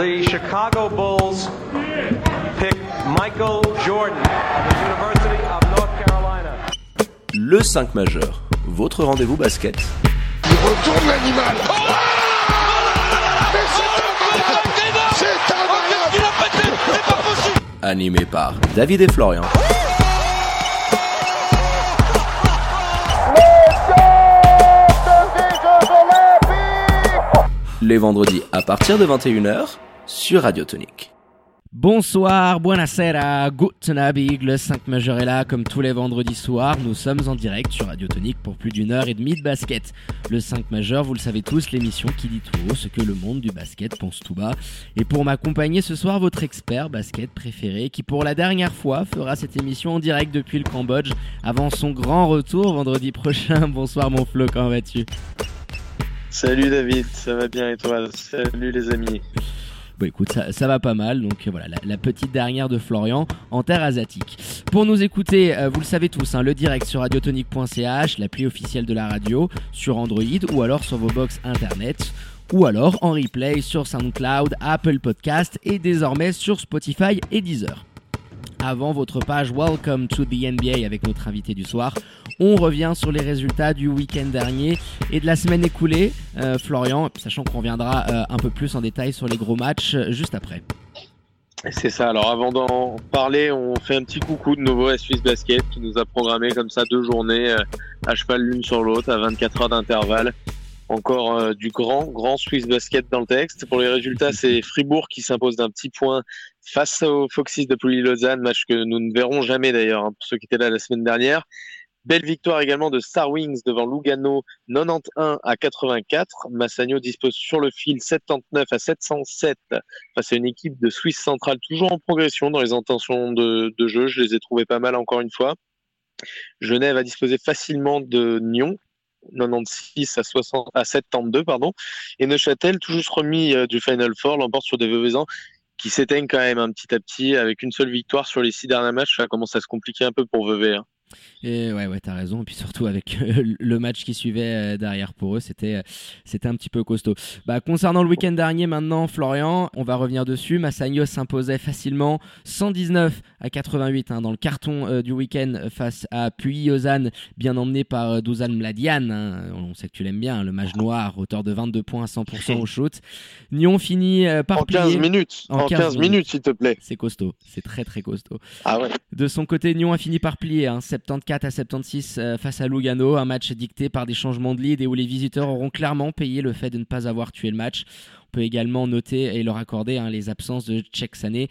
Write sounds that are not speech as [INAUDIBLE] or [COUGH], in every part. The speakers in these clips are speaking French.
the Chicago Bulls pick Michael Jordan of the University of North Carolina. Le 5 majeur, votre rendez-vous basket. Il retourne l'animal. Oh c'est Animé par David et Florian. Les vendredis à partir de 21h sur Radio Tonique. Bonsoir, buonasera, guten Abend, le 5 majeur est là comme tous les vendredis soirs. Nous sommes en direct sur Radio Tonique pour plus d'une heure et demie de basket. Le 5 majeur, vous le savez tous, l'émission qui dit tout haut ce que le monde du basket pense tout bas. Et pour m'accompagner ce soir, votre expert basket préféré qui pour la dernière fois fera cette émission en direct depuis le Cambodge avant son grand retour vendredi prochain. [LAUGHS] Bonsoir mon Flo, comment vas-tu? Salut David, ça va bien et toi? Salut les amis. Bon écoute, ça, va pas mal, donc voilà, la, la petite dernière de Florian en terre asiatique. Pour nous écouter, euh, vous le savez tous, hein, le direct sur radiotonique.ch, l'appli officielle de la radio, sur Android ou alors sur vos box internet ou alors en replay sur SoundCloud, Apple Podcast et désormais sur Spotify et Deezer. Avant votre page Welcome to the NBA avec notre invité du soir, on revient sur les résultats du week-end dernier et de la semaine écoulée. Euh, Florian, sachant qu'on reviendra euh, un peu plus en détail sur les gros matchs euh, juste après. C'est ça, alors avant d'en parler, on fait un petit coucou de nouveau à Swiss Basket qui nous a programmé comme ça deux journées à cheval l'une sur l'autre à 24 heures d'intervalle. Encore euh, du grand, grand Swiss Basket dans le texte. Pour les résultats, c'est Fribourg qui s'impose d'un petit point face aux Foxys de Pouilly-Lausanne, match que nous ne verrons jamais d'ailleurs, hein, pour ceux qui étaient là la semaine dernière. Belle victoire également de Star Wings devant Lugano, 91 à 84. Massagno dispose sur le fil 79 à 707 face à une équipe de Suisse centrale toujours en progression dans les intentions de, de jeu. Je les ai trouvés pas mal encore une fois. Genève a disposé facilement de Nyon, 96 à, 60, à 72, pardon. Et Neuchâtel, tout juste remis euh, du Final Four, l'emporte sur des Veuvezans qui s'éteignent quand même un petit à petit avec une seule victoire sur les six derniers matchs. Ça commence à se compliquer un peu pour Vevey. Hein. Et ouais, ouais, t'as raison. Et puis surtout avec euh, [LAUGHS] le match qui suivait euh, derrière pour eux, c'était, euh, c'était un petit peu costaud. Bah, concernant le week-end dernier, maintenant, Florian, on va revenir dessus. Massagno s'imposait facilement 119 à 88 hein, dans le carton du week-end face à Puy-Ozan, bien emmené par Douzan Mladian. hein. On sait que tu l'aimes bien, hein, le mage noir, auteur de 22 points à 100% au shoot. [LAUGHS] Nyon finit par En 15 plier. minutes, En en 15 15, minutes, s'il te plaît. C'est costaud, c'est très très costaud. Ah ouais. De son côté, Nyon a fini par plier, hein, 74 à 76 euh, face à Lugano, un match dicté par des changements de lead et où les visiteurs auront clairement payé le fait de ne pas avoir tué le match. On peut également noter et leur accorder hein, les absences de Czech Sané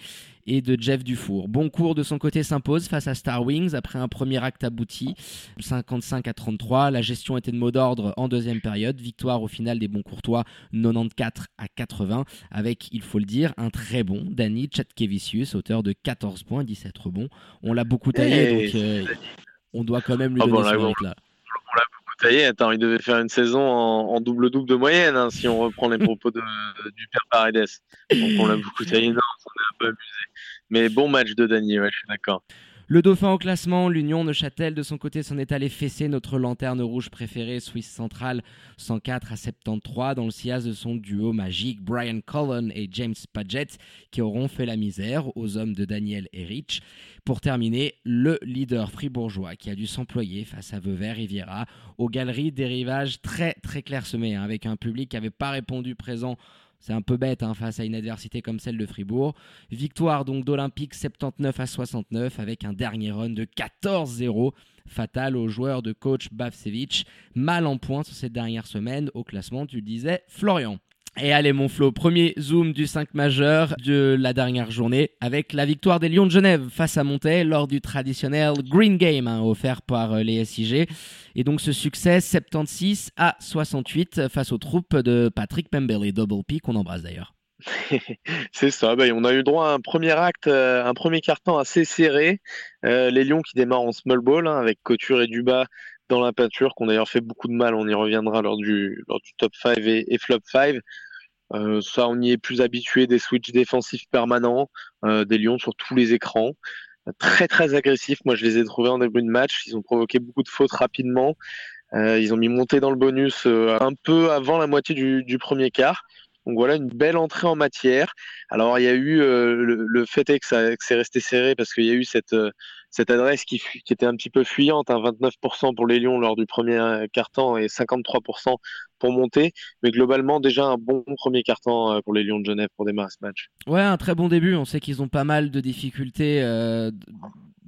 et de Jeff Dufour. Bon cours de son côté s'impose face à Star Wings après un premier acte abouti, 55 à 33. La gestion était de mot d'ordre en deuxième période. Victoire au final des bons courtois, 94 à 80, avec, il faut le dire, un très bon Danny Chatkevicius, auteur de 14 points, 17 rebonds. On l'a beaucoup taillé, Hey, donc euh, on doit quand même lui Ah donner là, ce mérite-là. Ça y est, attends, il devait faire une saison en, double-double de moyenne, hein, si on reprend les [LAUGHS] propos de, du père Paredes. Donc on l'a beaucoup taillé, non, on est un peu amusé. Mais bon match de Dany, ouais, je suis d'accord. Le dauphin au classement, l'Union Neuchâtel de son côté s'en est allé fesser notre lanterne rouge préférée, Suisse Centrale, 104 à 73, dans le sillage de son duo magique Brian Cullen et James Padgett, qui auront fait la misère aux hommes de Daniel et. Pour terminer, le leader fribourgeois qui a dû s'employer face à Vevey Riviera aux galeries des rivages très très clairsemés, hein, avec un public qui n'avait pas répondu présent c'est un peu bête hein, face à une adversité comme celle de Fribourg. Victoire donc d'Olympique 79 à 69 avec un dernier run de 14-0 fatal aux joueurs de coach Bavsevich. Mal en point sur cette dernière semaine au classement, tu le disais, Florian. Et allez mon Flo, premier zoom du 5 majeur de la dernière journée avec la victoire des Lions de Genève face à Montaigne lors du traditionnel Green Game hein, offert par euh, les SIG. Et donc ce succès 76 à 68 face aux troupes de Patrick Pembele et Double P qu'on embrasse d'ailleurs. [LAUGHS] C'est ça, bah, on a eu droit à un premier acte, euh, un premier carton assez serré. Euh, les Lions qui démarrent en small ball hein, avec Couture et Duba dans la peinture, qui ont d'ailleurs fait beaucoup de mal, on y reviendra lors du, lors du top 5 et, et flop 5. Euh, ça, on y est plus habitué des switches défensifs permanents, euh, des Lions sur tous les écrans. Très très agressifs, moi je les ai trouvés en début de match, ils ont provoqué beaucoup de fautes rapidement. Euh, ils ont mis monté dans le bonus euh, un peu avant la moitié du, du premier quart. Donc voilà une belle entrée en matière. Alors il y a eu le, fait est que, ça, que c'est resté serré parce qu'il y a eu cette cette adresse qui, qui, était un petit peu fuyante, hein, 29% pour les Lions lors du premier quart-temps et 53% pour monter. Mais globalement, déjà un bon premier quart-temps pour les Lions de Genève pour démarrer ce match. Ouais, un très bon début. On sait qu'ils ont pas mal de difficultés euh,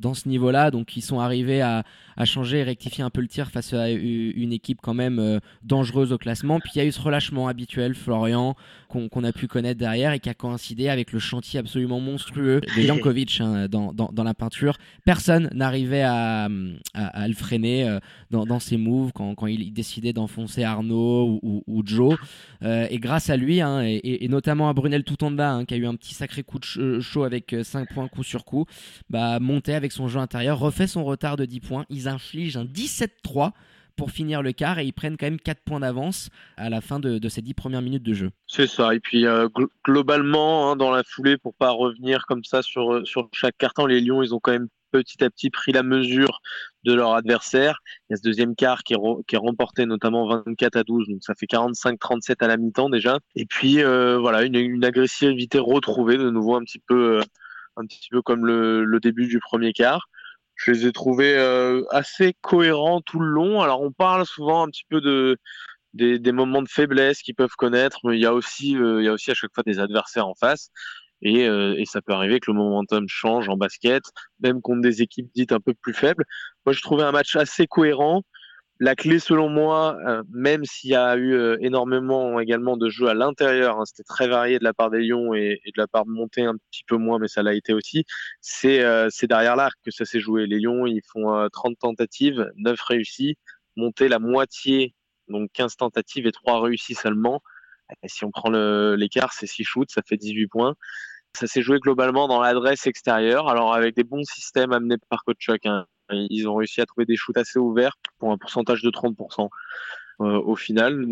dans ce niveau-là. Donc ils sont arrivés à, changer et rectifier un peu le tir face à une équipe quand même euh, dangereuse au classement. Puis il y a eu ce relâchement habituel, Florian, qu'on a pu connaître derrière et qui a coïncidé avec le chantier absolument monstrueux [LAUGHS] de Jankovic hein, dans, dans, la peinture. Personne n'arrivait à, à, le freiner euh, dans, dans, ses moves quand, quand il décidait d'enfoncer Arnaud ou, Joe. Euh, et grâce à lui, hein, et, notamment à Brunel tout en bas, hein, qui a eu un petit sacré coup de chaud avec 5 points coup sur coup, bah, montait avec son jeu intérieur, refait son retard de 10 points. Ils infligent un 17-3 pour finir le quart et ils prennent quand même 4 points d'avance à la fin de, ces 10 premières minutes de jeu. C'est ça. Et puis euh, globalement, hein, dans la foulée, pour pas revenir comme ça sur, euh, sur chaque carton, les Lions, ils ont quand même petit à petit pris la mesure de leur adversaire. Il y a ce deuxième quart qui est, remporté notamment 24 à 12, donc ça fait 45-37 à la mi-temps déjà. Et puis euh, voilà, une, une, agressivité retrouvée de nouveau un petit peu un petit peu comme le, début du premier quart. Je les ai trouvés euh, assez cohérents tout le long. Alors on parle souvent un petit peu de des, moments de faiblesse qu'ils peuvent connaître, mais il y a aussi euh, il y a aussi à chaque fois des adversaires en face. Et, euh, et, ça peut arriver que le momentum change en basket, même contre des équipes dites un peu plus faibles. Moi, je trouvais un match assez cohérent. La clé, selon moi, euh, même s'il y a eu euh, énormément également de jeux à l'intérieur, hein, c'était très varié de la part des Lions et, de la part de Monté un petit peu moins, mais ça l'a été aussi. C'est euh, derrière l'arc que ça s'est joué. Les Lions, ils font 30 tentatives, 9 réussies. Monté la moitié, donc 15 tentatives et 3 réussies seulement. Si on prend l'écart, c'est 6 shoots, ça fait 18 points. Ça s'est joué globalement dans l'adresse extérieure, alors avec des bons systèmes amenés par coach. Ils ont réussi à trouver des shoots assez ouverts pour un pourcentage de 30%. Euh, au final,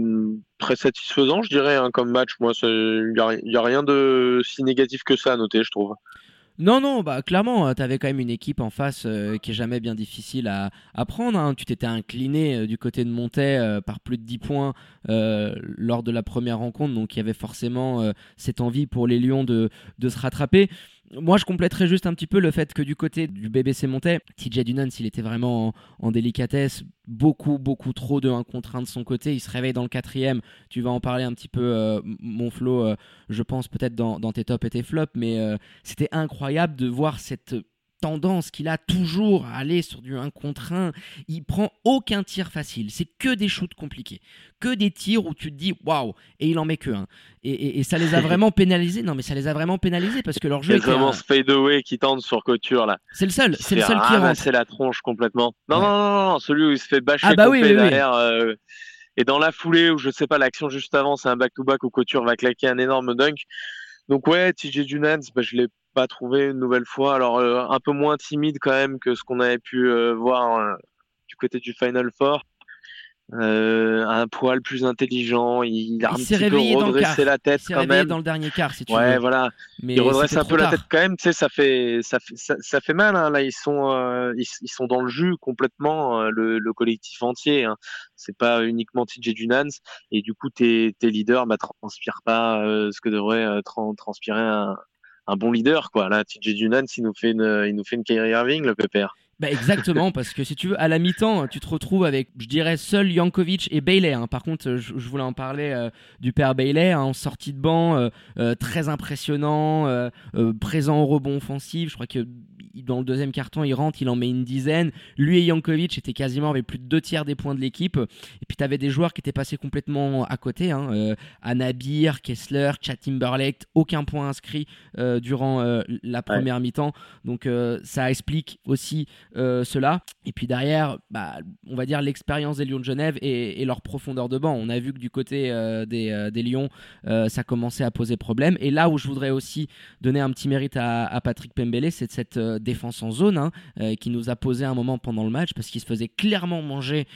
très satisfaisant, je dirais, hein, comme match. Moi, il n'y a, rien de si négatif que ça à noter, je trouve. Non, non, bah clairement, euh, tu avais quand même une équipe en face euh, qui est jamais bien difficile à, prendre. Hein. Tu t'étais incliné du côté de Montet par plus de 10 points lors de la première rencontre, donc il y avait forcément cette envie pour les Lions de se rattraper. Moi, je compléterais juste un petit peu le fait que du côté du BBC Montais, TJ Dunan, s'il était vraiment en, délicatesse, beaucoup, beaucoup trop de 1 contre 1 de son côté. Il se réveille dans le quatrième. Tu vas en parler un petit peu, euh, mon Flo, euh, je pense peut-être dans, tes tops et tes flops, mais euh, c'était incroyable de voir cette tendance qu'il a toujours à aller sur du 1 contre 1. Il prend aucun tir facile. C'est que des shoots compliqués. Que des tirs où tu te dis waouh et il en met que un. Et, ça les a [LAUGHS] vraiment pénalisés. Non, mais ça les a vraiment pénalisés parce que leur jeu. C'est vraiment ce fadeaway qui tente sur couture là. C'est le seul. C'est le seul qui rentre. C'est la tronche complètement. Non, non, non, non, celui où il se fait bâcher ah bah oui, derrière. Euh, et dans la foulée où je sais pas l'action juste avant, c'est un back-to-back où Couture va claquer un énorme dunk. Donc ouais, TJ Dunans, bah, je l'ai pas trouvé une nouvelle fois. Alors euh, un peu moins timide quand même que ce qu'on avait pu euh, voir euh, du côté du Final Four. un poil plus intelligent, il a un petit peu redressé la tête quand même. dans le dernier quart, si tu ouais, veux. voilà. Mais il redresse un peu la tête quand même. Tu sais, ça fait, ça fait, ça, fait mal. Hein. Là, ils sont, ils, sont dans le jus complètement, le, collectif entier. Hein. C'est pas uniquement TJ Dunans. Et du coup, tes, tes leaders, bah, transpirent pas ce que devrait transpirer un, un bon leader, quoi. Là, TJ Dunan, il nous fait une, il nous fait une Kyrie Irving, le pépère. Bah exactement, [LAUGHS] parce que si tu veux, à la mi-temps, tu te retrouves avec, je dirais, seul Jankovic et Bailey. Hein. Par contre, je, voulais en parler euh, du père Bailey, hein, en sortie de banc, euh, euh, très impressionnant, présent au rebond offensif. Je crois que dans le deuxième carton, il rentre, il en met une dizaine. Lui et Jankovic étaient quasiment avec plus de deux tiers des points de l'équipe. Et puis tu avais des joueurs qui étaient passés complètement à côté. Hein. Anabir, Kessler, Chad Timberlake, aucun point inscrit durant la première mi-temps. Donc ça explique aussi euh, cela. Et puis derrière, bah, on va dire l'expérience des Lions de Genève et, leur profondeur de banc. On a vu que du côté euh, des, euh, des, Lions, ça commençait à poser problème. Et là où je voudrais aussi donner un petit mérite à, Patrick Pembele, c'est cette défense en zone hein, qui nous a posé un moment pendant le match parce qu'il se faisait clairement manger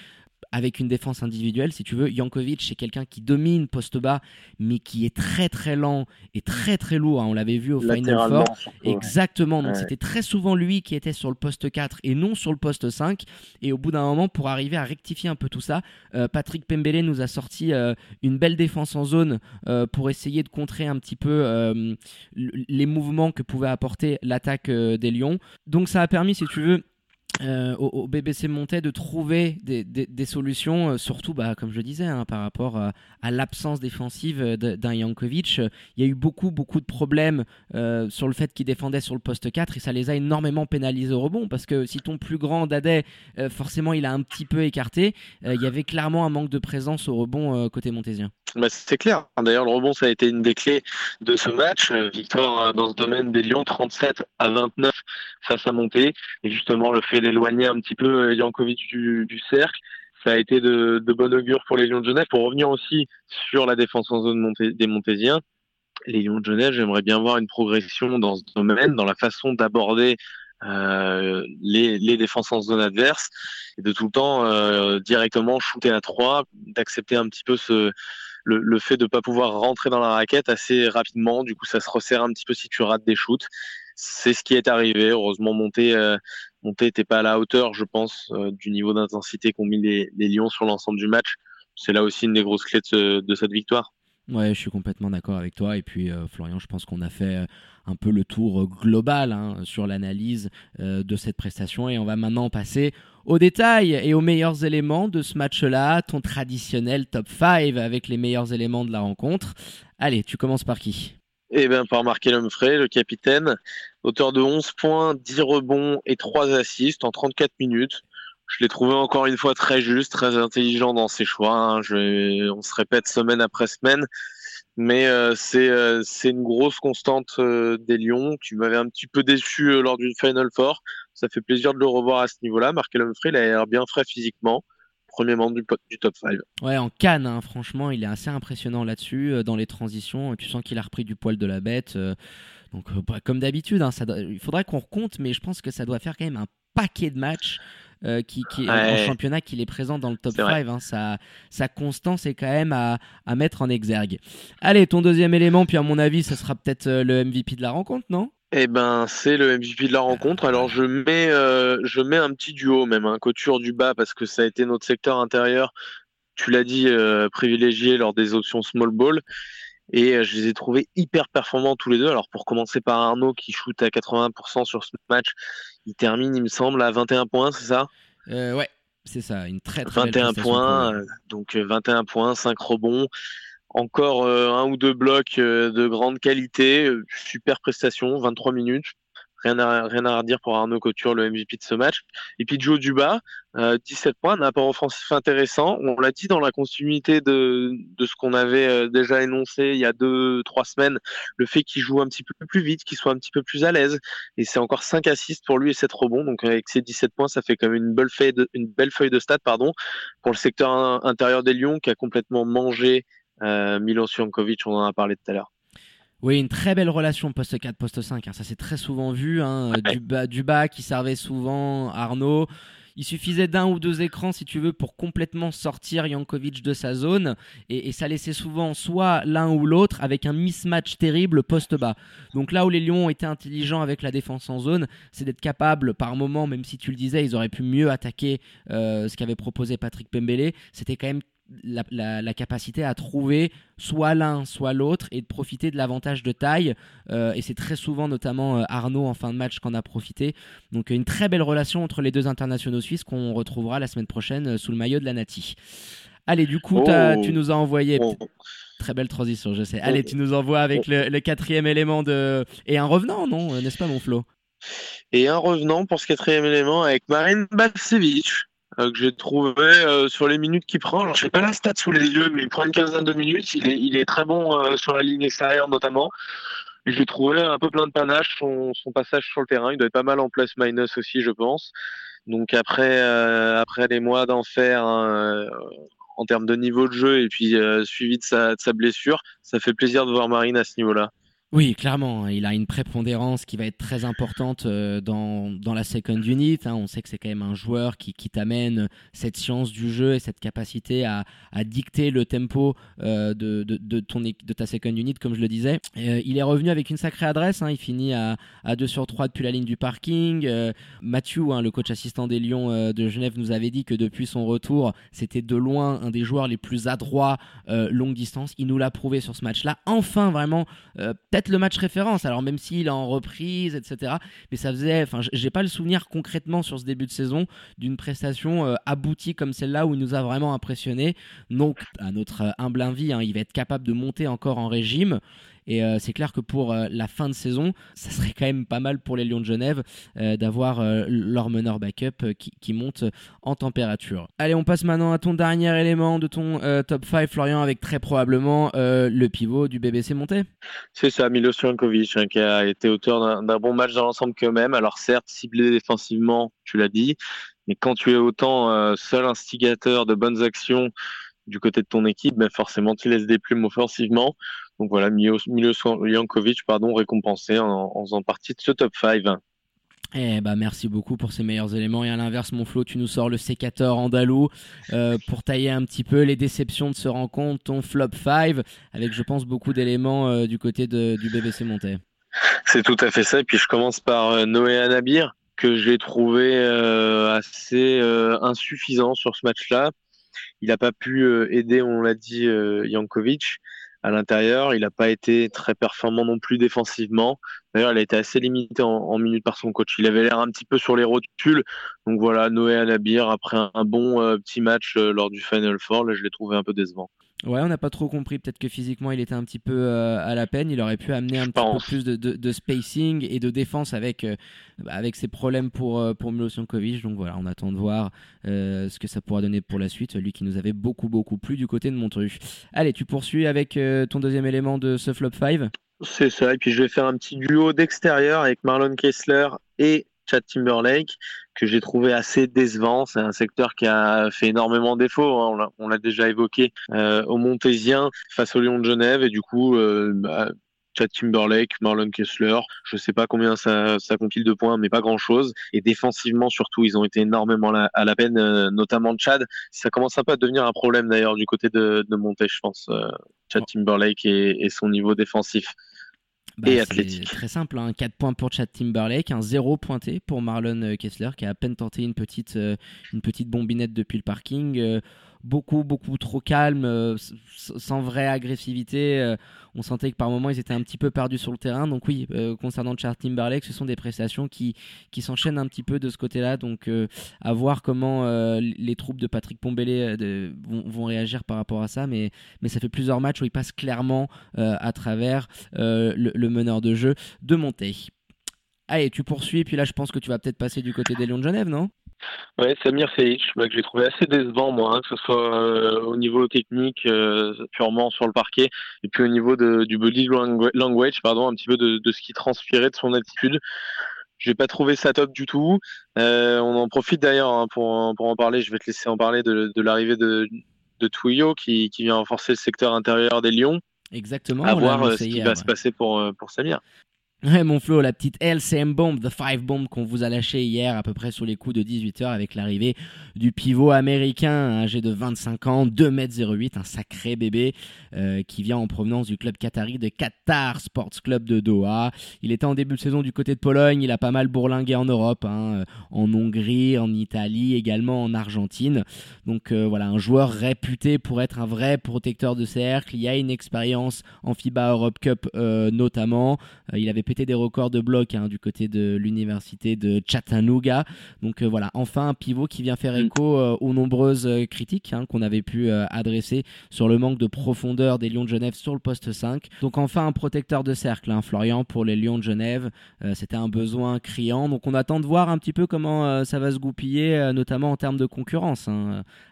avec une défense individuelle, si tu veux. Jankovic, c'est quelqu'un qui domine poste bas, mais qui est très très lent et très très lourd. Hein. On l'avait vu au Final Four. Exactement. Donc c'était très souvent lui qui était sur le poste 4 et non sur le poste 5. Et au bout d'un moment, pour arriver à rectifier un peu tout ça, euh, Patrick Pembele nous a sorti euh, une belle défense en zone euh, pour essayer de contrer un petit peu les mouvements que pouvait apporter l'attaque des Lions. Donc ça a permis, si tu veux, euh, au, BBC Montais de trouver des, solutions, euh, surtout, bah, comme je disais, hein, par rapport à, l'absence défensive d'un Jankovic. Il y a eu beaucoup, beaucoup de problèmes euh, sur le fait qu'il défendait sur le poste 4 et ça les a énormément pénalisés au rebond parce que si ton plus grand Dadais, forcément, il a un petit peu écarté, il y avait clairement un manque de présence au rebond côté montésien. Bah, c'est clair. D'ailleurs, le rebond, ça a été une des clés de ce match. Victoire dans ce domaine des Lions, 37 à 29 face à Monté. Et justement, le fait d'éloigner un petit peu euh, Jankovic du, du cercle. Ça a été de, de bon augure pour les Lions de Genève. Pour revenir aussi sur la défense en zone des Montésiens, les Lions de Genève, j'aimerais bien voir une progression dans ce domaine, dans la façon d'aborder euh, les, défenses en zone adverse et de tout le temps euh, directement shooter à trois, d'accepter un petit peu ce, le, fait de ne pas pouvoir rentrer dans la raquette assez rapidement. Du coup, ça se resserre un petit peu si tu rates des shoots c'est ce qui est arrivé. Heureusement, Monté euh, n'était pas à la hauteur, je pense, euh, du niveau d'intensité qu'ont mis les, Lions sur l'ensemble du match. C'est là aussi une des grosses clés de, cette victoire. Ouais, je suis complètement d'accord avec toi. Et puis, euh, Florian, je pense qu'on a fait un peu le tour global hein, sur l'analyse de cette prestation. Et on va maintenant passer aux détails et aux meilleurs éléments de ce match-là, ton traditionnel top 5 avec les meilleurs éléments de la rencontre. Allez, tu commences par qui? Eh bien, par Markel Humphrey, le capitaine, auteur de 11 points, 10 rebonds et 3 assists en 34 minutes. Je l'ai trouvé encore une fois très juste, très intelligent dans ses choix. Hein. On se répète semaine après semaine, mais euh, euh, c'est une grosse constante euh, des Lions qui m'avait un petit peu déçu lors d'une Final Four. Ça fait plaisir de le revoir à ce niveau-là. Markel Humphrey, il a l'air bien frais physiquement premier membre du, du top 5. Ouais, en canne, hein, franchement, il est assez impressionnant là-dessus. Euh, dans les transitions, tu sens qu'il a repris du poil de la bête. Euh, donc, euh, bah, comme d'habitude, hein, il faudrait qu'on recompte, mais je pense que ça doit faire quand même un paquet de matchs. qui, qui en championnat qu'il est présent dans le top 5 hein, sa, sa, constance est quand même à, à, mettre en exergue allez ton deuxième élément puis à mon avis ça sera peut-être le MVP de la rencontre non? Eh ben, c'est le MVP de la rencontre. Alors, je mets, euh, je mets un petit duo, même un couture du bas, parce que ça a été notre secteur intérieur. Tu l'as dit, euh, privilégié lors des options small ball. Et euh, je les ai trouvés hyper performants tous les deux. Alors, pour commencer par Arnaud, qui shoot à 80% sur ce match, il termine, il me semble, à 21 points, c'est ça? Ouais, c'est ça. Une très, très 21 points, donc 21 points, 5 rebonds encore euh, un ou deux blocs euh, de grande qualité, euh, super prestation, 23 minutes. Rien à, rien à redire pour Arnaud Couture, le MVP de ce match. Et puis Joe Duba, 17 points, un apport offensif intéressant. On l'a dit dans la continuité de, de ce qu'on avait déjà énoncé il y a deux, trois semaines, le fait qu'il joue un petit peu plus vite, qu'il soit un petit peu plus à l'aise. Et c'est encore 5 assists pour lui et 7 rebonds. Donc avec ces 17 points, ça fait quand même une belle feuille de, une belle feuille de pardon, pour le secteur intérieur des Lions qui a complètement mangé Milos Jankovic, on en a parlé tout à l'heure. Oui, une très belle relation poste 4, poste 5. Hein. Ça s'est très souvent vu. Hein. Du, bas, du bas qui servait souvent Arnaud. Il suffisait d'un ou deux écrans, si tu veux, pour complètement sortir Jankovic de sa zone. Et, ça laissait souvent soit l'un ou l'autre avec un mismatch terrible poste bas. Donc là où les Lions ont été intelligents avec la défense en zone, c'est d'être capable, par moment, même si tu le disais, ils auraient pu mieux attaquer euh, ce qu'avait proposé Patrick Pembele. C'était quand même la, capacité à trouver soit l'un, soit l'autre et de profiter de l'avantage de taille. Euh, et c'est très souvent, notamment euh, Arnaud en fin de match, qu'en a profité. Donc une très belle relation entre les deux internationaux suisses qu'on retrouvera la semaine prochaine euh, sous le maillot de la Nati. Allez, du coup, oh. tu nous as envoyé. Oh. Très belle transition, je sais. Allez, tu nous envoies avec le, quatrième élément de. Et un revenant, non N'est-ce pas, mon Flo? Et un revenant pour ce quatrième élément avec Marine Balcevic. Euh, que j'ai trouvé euh, sur les minutes qu'il prend. Alors, je sais pas la stat sous les yeux, mais il prend une quinzaine de minutes. Il est, il est très bon euh, sur la ligne extérieure notamment. J'ai trouvé un peu plein de panache son, son, passage sur le terrain. Il doit être pas mal en place minus aussi, je pense. Donc après, après les mois d'enfer hein, en termes de niveau de jeu et puis suivi de sa, de sa blessure, ça fait plaisir de voir Marine à ce niveau-là. Oui, clairement, hein. il a une prépondérance qui va être très importante euh, dans, dans la second unit. Hein. On sait que c'est quand même un joueur qui, qui t'amène cette science du jeu et cette capacité à, à dicter le tempo euh, de, de, de, ton, de ta second unit, comme je le disais. Euh, il est revenu avec une sacrée adresse. Hein. Il finit à, à 2 sur 3 depuis la ligne du parking. Mathieu, le coach assistant des Lions de Genève, nous avait dit que depuis son retour, c'était de loin un des joueurs les plus adroits longue distance. Il nous l'a prouvé sur ce match-là. Enfin, vraiment, peut-être le match référence. Alors même s'il est en reprise, etc. Mais ça faisait, enfin, j'ai pas le souvenir concrètement sur ce début de saison d'une prestation euh, aboutie comme celle-là où il nous a vraiment impressionné. Donc, à notre euh, humble envie, hein, il va être capable de monter encore en régime. Et euh, c'est clair que pour euh, la fin de saison, ça serait quand même pas mal pour les Lions de Genève euh, d'avoir leur meneur backup qui, monte en température. Allez, on passe maintenant à ton dernier élément de ton top 5, Florian, avec très probablement le pivot du BBC monté. C'est ça, Milos Jankovic, hein, qui a été auteur d'un bon match dans l'ensemble quand même. Alors certes, ciblé défensivement, tu l'as dit, mais quand tu es autant seul instigateur de bonnes actions du côté de ton équipe, ben forcément tu laisses des plumes offensivement. Donc voilà, Milos, Jankovic, pardon, récompensé en, faisant partie de ce top 5. Eh bah merci beaucoup pour ces meilleurs éléments. Et à l'inverse, mon Flo, tu nous sors le sécateur andalou euh, pour tailler un petit peu les déceptions de ce rencontre, ton flop 5, avec je pense beaucoup d'éléments euh, du côté de, du BBC Monté. C'est tout à fait ça. Et puis je commence par euh, Noé Anabir, que j'ai trouvé assez insuffisant sur ce match-là. Il n'a pas pu aider, on l'a dit, Jankovic à l'intérieur. Il n'a pas été très performant non plus défensivement. D'ailleurs, il a été assez limité en, minutes par son coach. Il avait l'air un petit peu sur les rotules. Donc voilà, Noé Anabir, après un, bon euh, petit match euh, lors du Final Four, là, je l'ai trouvé un peu décevant. Ouais, on n'a pas trop compris. Peut-être que physiquement, il était un petit peu euh, à la peine. Il aurait pu amener un petit peu plus de, spacing et de défense avec, avec ses problèmes pour, pour Milo Donc voilà, on attend de voir ce que ça pourra donner pour la suite. Lui qui nous avait beaucoup, beaucoup plu du côté de Montreux. Allez, tu poursuis avec ton deuxième élément de ce flop 5 c'est ça. Et puis je vais faire un petit duo d'extérieur avec Marlon Kessler et Chad Timberlake que j'ai trouvé assez décevant. C'est un secteur qui a fait énormément défaut. Hein. On l'a déjà évoqué euh, au Montésien face au Lyon de Genève et du coup. Euh, bah, Chad Timberlake, Marlon Kessler, je sais pas combien ça, compile de points, mais pas grand chose. Et défensivement, surtout, ils ont été énormément à la peine, euh, notamment Chad. Ça commence un peu à devenir un problème d'ailleurs du côté de, de je pense, Chad Timberlake et son niveau défensif. Bah, c'est très simple, hein. 4 points pour Chad Timberlake, un 0 pointé pour Marlon euh, Kessler qui a à peine tenté une petite, euh, une petite bombinette depuis le parking. Euh, beaucoup, beaucoup trop calme, euh, sans vraie agressivité. Euh, on sentait que par moments ils étaient un petit peu perdus sur le terrain. Donc oui, euh, concernant Charles Timberlake, ce sont des prestations qui, qui s'enchaînent un petit peu de ce côté-là. Donc à voir comment les troupes de Patrick Pombélé vont, réagir par rapport à ça. Mais, mais ça fait plusieurs matchs où il passe clairement à travers le, meneur de jeu de Montée. Allez, tu poursuis, puis là je pense que tu vas peut-être passer du côté des Lions de Genève, non? Ouais, Samir Seic, que j'ai trouvé assez décevant, moi, hein, que ce soit euh, au niveau technique, euh, purement sur le parquet, et puis au niveau de, du body language, pardon, un petit peu de, de ce qui transpirait de son attitude. J'ai pas trouvé ça top du tout. Euh, on en profite d'ailleurs hein, pour, pour en parler. Je vais te laisser en parler de, de l'arrivée de, de qui, qui vient renforcer le secteur intérieur des Lions. Exactement. À voir ce qui va se passer pour, pour Samir. Ouais, mon Flo, la petite LCM Bomb, The Five Bomb qu'on vous a lâché hier à peu près sur les coups de 18h avec l'arrivée du pivot américain, âgé de 25 ans, 2m08, un sacré bébé euh, qui vient en provenance du club qatari de Qatar Sports Club de Doha. Il était en début de saison du côté de Pologne, il a pas mal bourlingué en Europe, hein, euh, en Hongrie, en Italie, également en Argentine. Donc euh, voilà, un joueur réputé pour être un vrai protecteur de cercle. Il y a une expérience en FIBA Europe Cup notamment. il avait des records de bloc hein, du côté de l'université de Chattanooga. Donc euh, voilà, enfin un pivot qui vient faire mm. écho euh, aux nombreuses euh, critiques hein, qu'on avait pu adresser sur le manque de profondeur des Lions de Genève sur le poste 5. Donc enfin un protecteur de cercle, hein, Florian, pour les Lions de Genève. C'était un besoin criant. Donc on attend de voir un petit peu comment ça va se goupiller, notamment en termes de concurrence,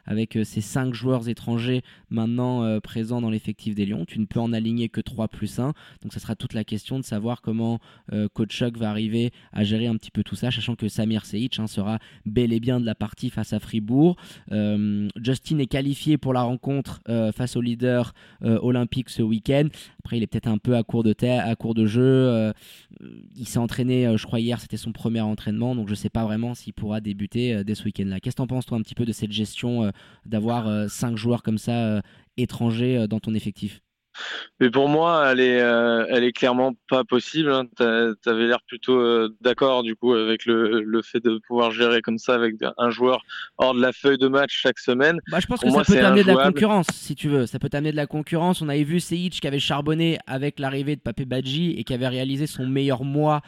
avec ces 5 joueurs étrangers maintenant présents dans l'effectif des Lions. Tu ne peux en aligner que 3 plus 1. Donc ça sera toute la question de savoir comment comment Chuck va arriver à gérer un petit peu tout ça, sachant que Samir Seic hein, sera bel et bien de la partie face à Fribourg. Justin est qualifié pour la rencontre face au leader olympique ce week-end. Après, il est peut-être un peu à court de, à court de jeu. il s'est entraîné, je crois, hier, c'était son premier entraînement, donc je ne sais pas vraiment s'il pourra débuter dès ce week-end-là. Qu'est-ce que tu en penses, toi, un petit peu de cette gestion d'avoir cinq joueurs comme ça étrangers dans ton effectif? Mais pour moi, elle est, euh, elle est clairement pas possible. Hein. Tu avais l'air plutôt euh, d'accord du coup avec le, le, fait de pouvoir gérer comme ça avec un joueur hors de la feuille de match chaque semaine. Bah, je pense que ça peut t'amener de la concurrence, si tu veux. Ça peut t'amener de la concurrence. On avait vu Seic qui avait charbonné avec l'arrivée de Papé Badji et qui avait réalisé son meilleur mois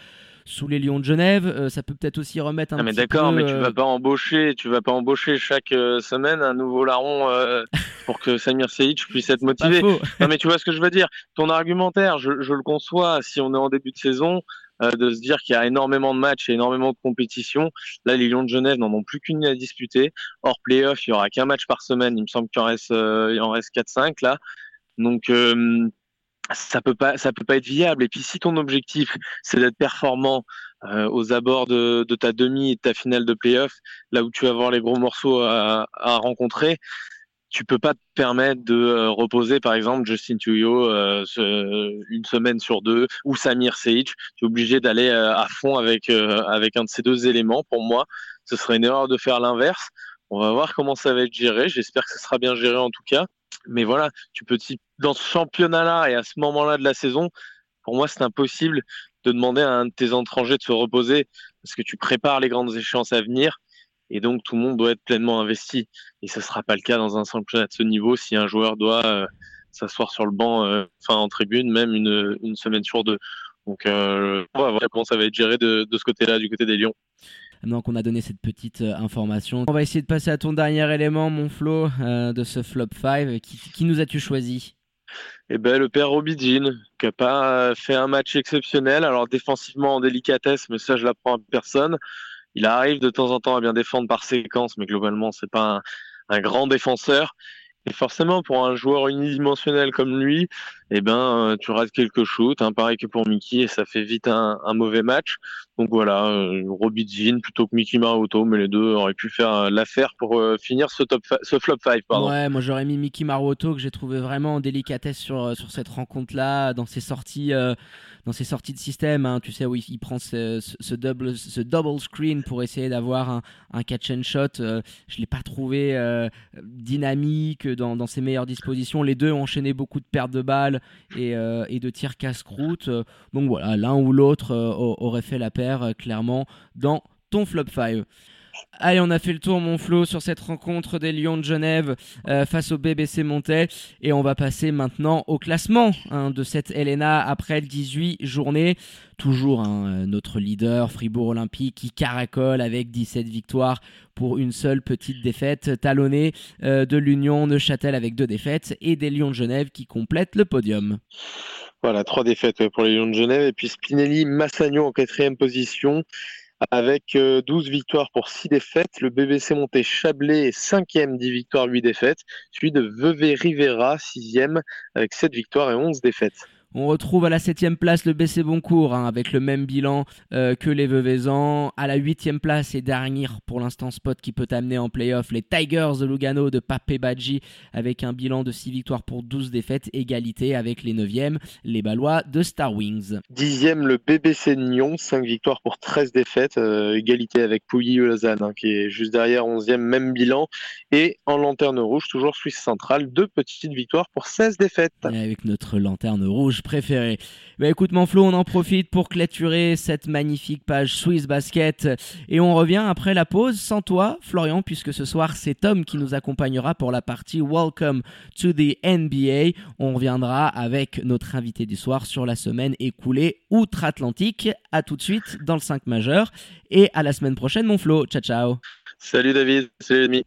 sous les Lions de Genève. Euh, ça peut peut-être aussi remettre un ah, mais d'accord, mais tu vas pas embaucher, tu vas pas embaucher chaque semaine un nouveau larron [LAUGHS] pour que Samir Seic puisse être motivé. non, mais tu vois ce que je veux dire. Ton argumentaire, je, le conçois si on est en début de saison, euh, de se dire qu'il y a énormément de matchs et énormément de compétitions. Là, les Lions de Genève n'en ont plus qu'une à disputer. Hors playoff, il y aura qu'un match par semaine. Il me semble qu'il en reste, euh, il en reste 4-5 là. Donc, euh, ça peut pas, ça peut pas être viable. Et puis, si ton objectif, c'est d'être performant aux abords de, ta demi et de ta finale de playoff, là où tu vas avoir les gros morceaux à, à rencontrer, tu peux pas te permettre de euh, reposer par exemple Justin Tuyo euh, une semaine sur deux ou Samir Seic. Tu es obligé d'aller euh, à fond avec avec un de ces deux éléments. Pour moi, ce serait une erreur de faire l'inverse. On va voir comment ça va être géré. J'espère que ce sera bien géré en tout cas. Mais voilà, tu peux dans ce championnat-là et à ce moment-là de la saison, pour moi, c'est impossible de demander à un de tes étrangers de se reposer parce que tu prépares les grandes échéances à venir et donc tout le monde doit être pleinement investi. Et ce ne sera pas le cas dans un championnat de ce niveau si un joueur doit euh, s'asseoir sur le banc, euh, enfin en tribune, même une, une, semaine sur deux. Donc euh, on va voir comment ça va être géré de, de ce côté-là, du côté des Lions. Maintenant qu'on a donné cette petite information, on va essayer de passer à ton dernier élément, mon Flo, de ce flop 5. Qui, qui nous as-tu choisi? Eh ben, le père Robbie Jean, qui n'a pas fait un match exceptionnel. Alors défensivement en délicatesse, mais ça je l'apprends à personne. Il arrive de temps en temps à bien défendre par séquence, mais globalement, c'est pas un, grand défenseur. Et forcément, pour un joueur unidimensionnel comme lui, eh ben, euh, tu rates quelques shoots, hein, pareil que pour Mickey, et ça fait vite un, mauvais match. Donc voilà, euh, Robbie Jean plutôt que Mickey Maroto, mais les deux auraient pu faire euh, l'affaire pour finir ce, top ce flop 5. Pardon. Ouais, moi j'aurais mis Mickey Maroto, que j'ai trouvé vraiment en délicatesse sur, sur cette rencontre-là, dans ses sorties dans ses sorties de système, hein, tu sais, où il, prend ce, double, ce double screen pour essayer d'avoir un, un, catch and shot. Euh, je ne l'ai pas trouvé euh, dynamique dans, dans, ses meilleures dispositions. Les deux ont enchaîné beaucoup de pertes de balles et, euh, et de tirs casse-croûte. Donc voilà, l'un ou l'autre aurait fait la paire, clairement, dans ton flop 5. Allez, on a fait le tour, mon Flo, sur cette rencontre des Lions de Genève euh, face au BBC Montais. Et on va passer maintenant au classement hein, de cette Helena après 18 journées. Toujours hein, euh, notre leader, Fribourg Olympique, qui caracole avec 17 victoires pour une seule petite défaite, talonnée euh, de l'Union Neuchâtel avec deux défaites et des Lions de Genève qui complètent le podium. Voilà, trois défaites pour les Lions de Genève. Et puis Spinelli, Massagno en quatrième position avec 12 euh, victoires pour 6 défaites. Le BBC Monté Chablais est 5e, 10 victoires, 8 défaites. Suivi de Vevey Rivera, 6e, avec 7 victoires et 11 défaites. On retrouve à la 7 place le BC Boncourt hein, avec le même bilan euh, que les Veuvezans. À la 8 place et dernier pour l'instant spot qui peut amener en playoff les Tigers de Lugano de Pape Badji avec un bilan de 6 victoires pour 12 défaites. Égalité avec les 9e, les Balois de Star Wings. 10e le BBC Nyon, 5 victoires pour 13 défaites. Euh, égalité avec Pouilly Lausanne hein, qui est juste derrière 11e, même bilan. Et en lanterne rouge, toujours Suisse centrale, deux petites victoires pour 16 défaites. Et avec notre lanterne rouge préféré. Bah écoute Manflo, on en profite pour clôturer cette magnifique page Swiss Basket et on revient après la pause sans toi Florian puisque ce soir c'est Tom qui nous accompagnera pour la partie Welcome to the NBA. On reviendra avec notre invité du soir sur la semaine écoulée outre-Atlantique. À tout de suite dans le 5 majeur et à la semaine prochaine mon Flo. Ciao ciao. Salut David, salut les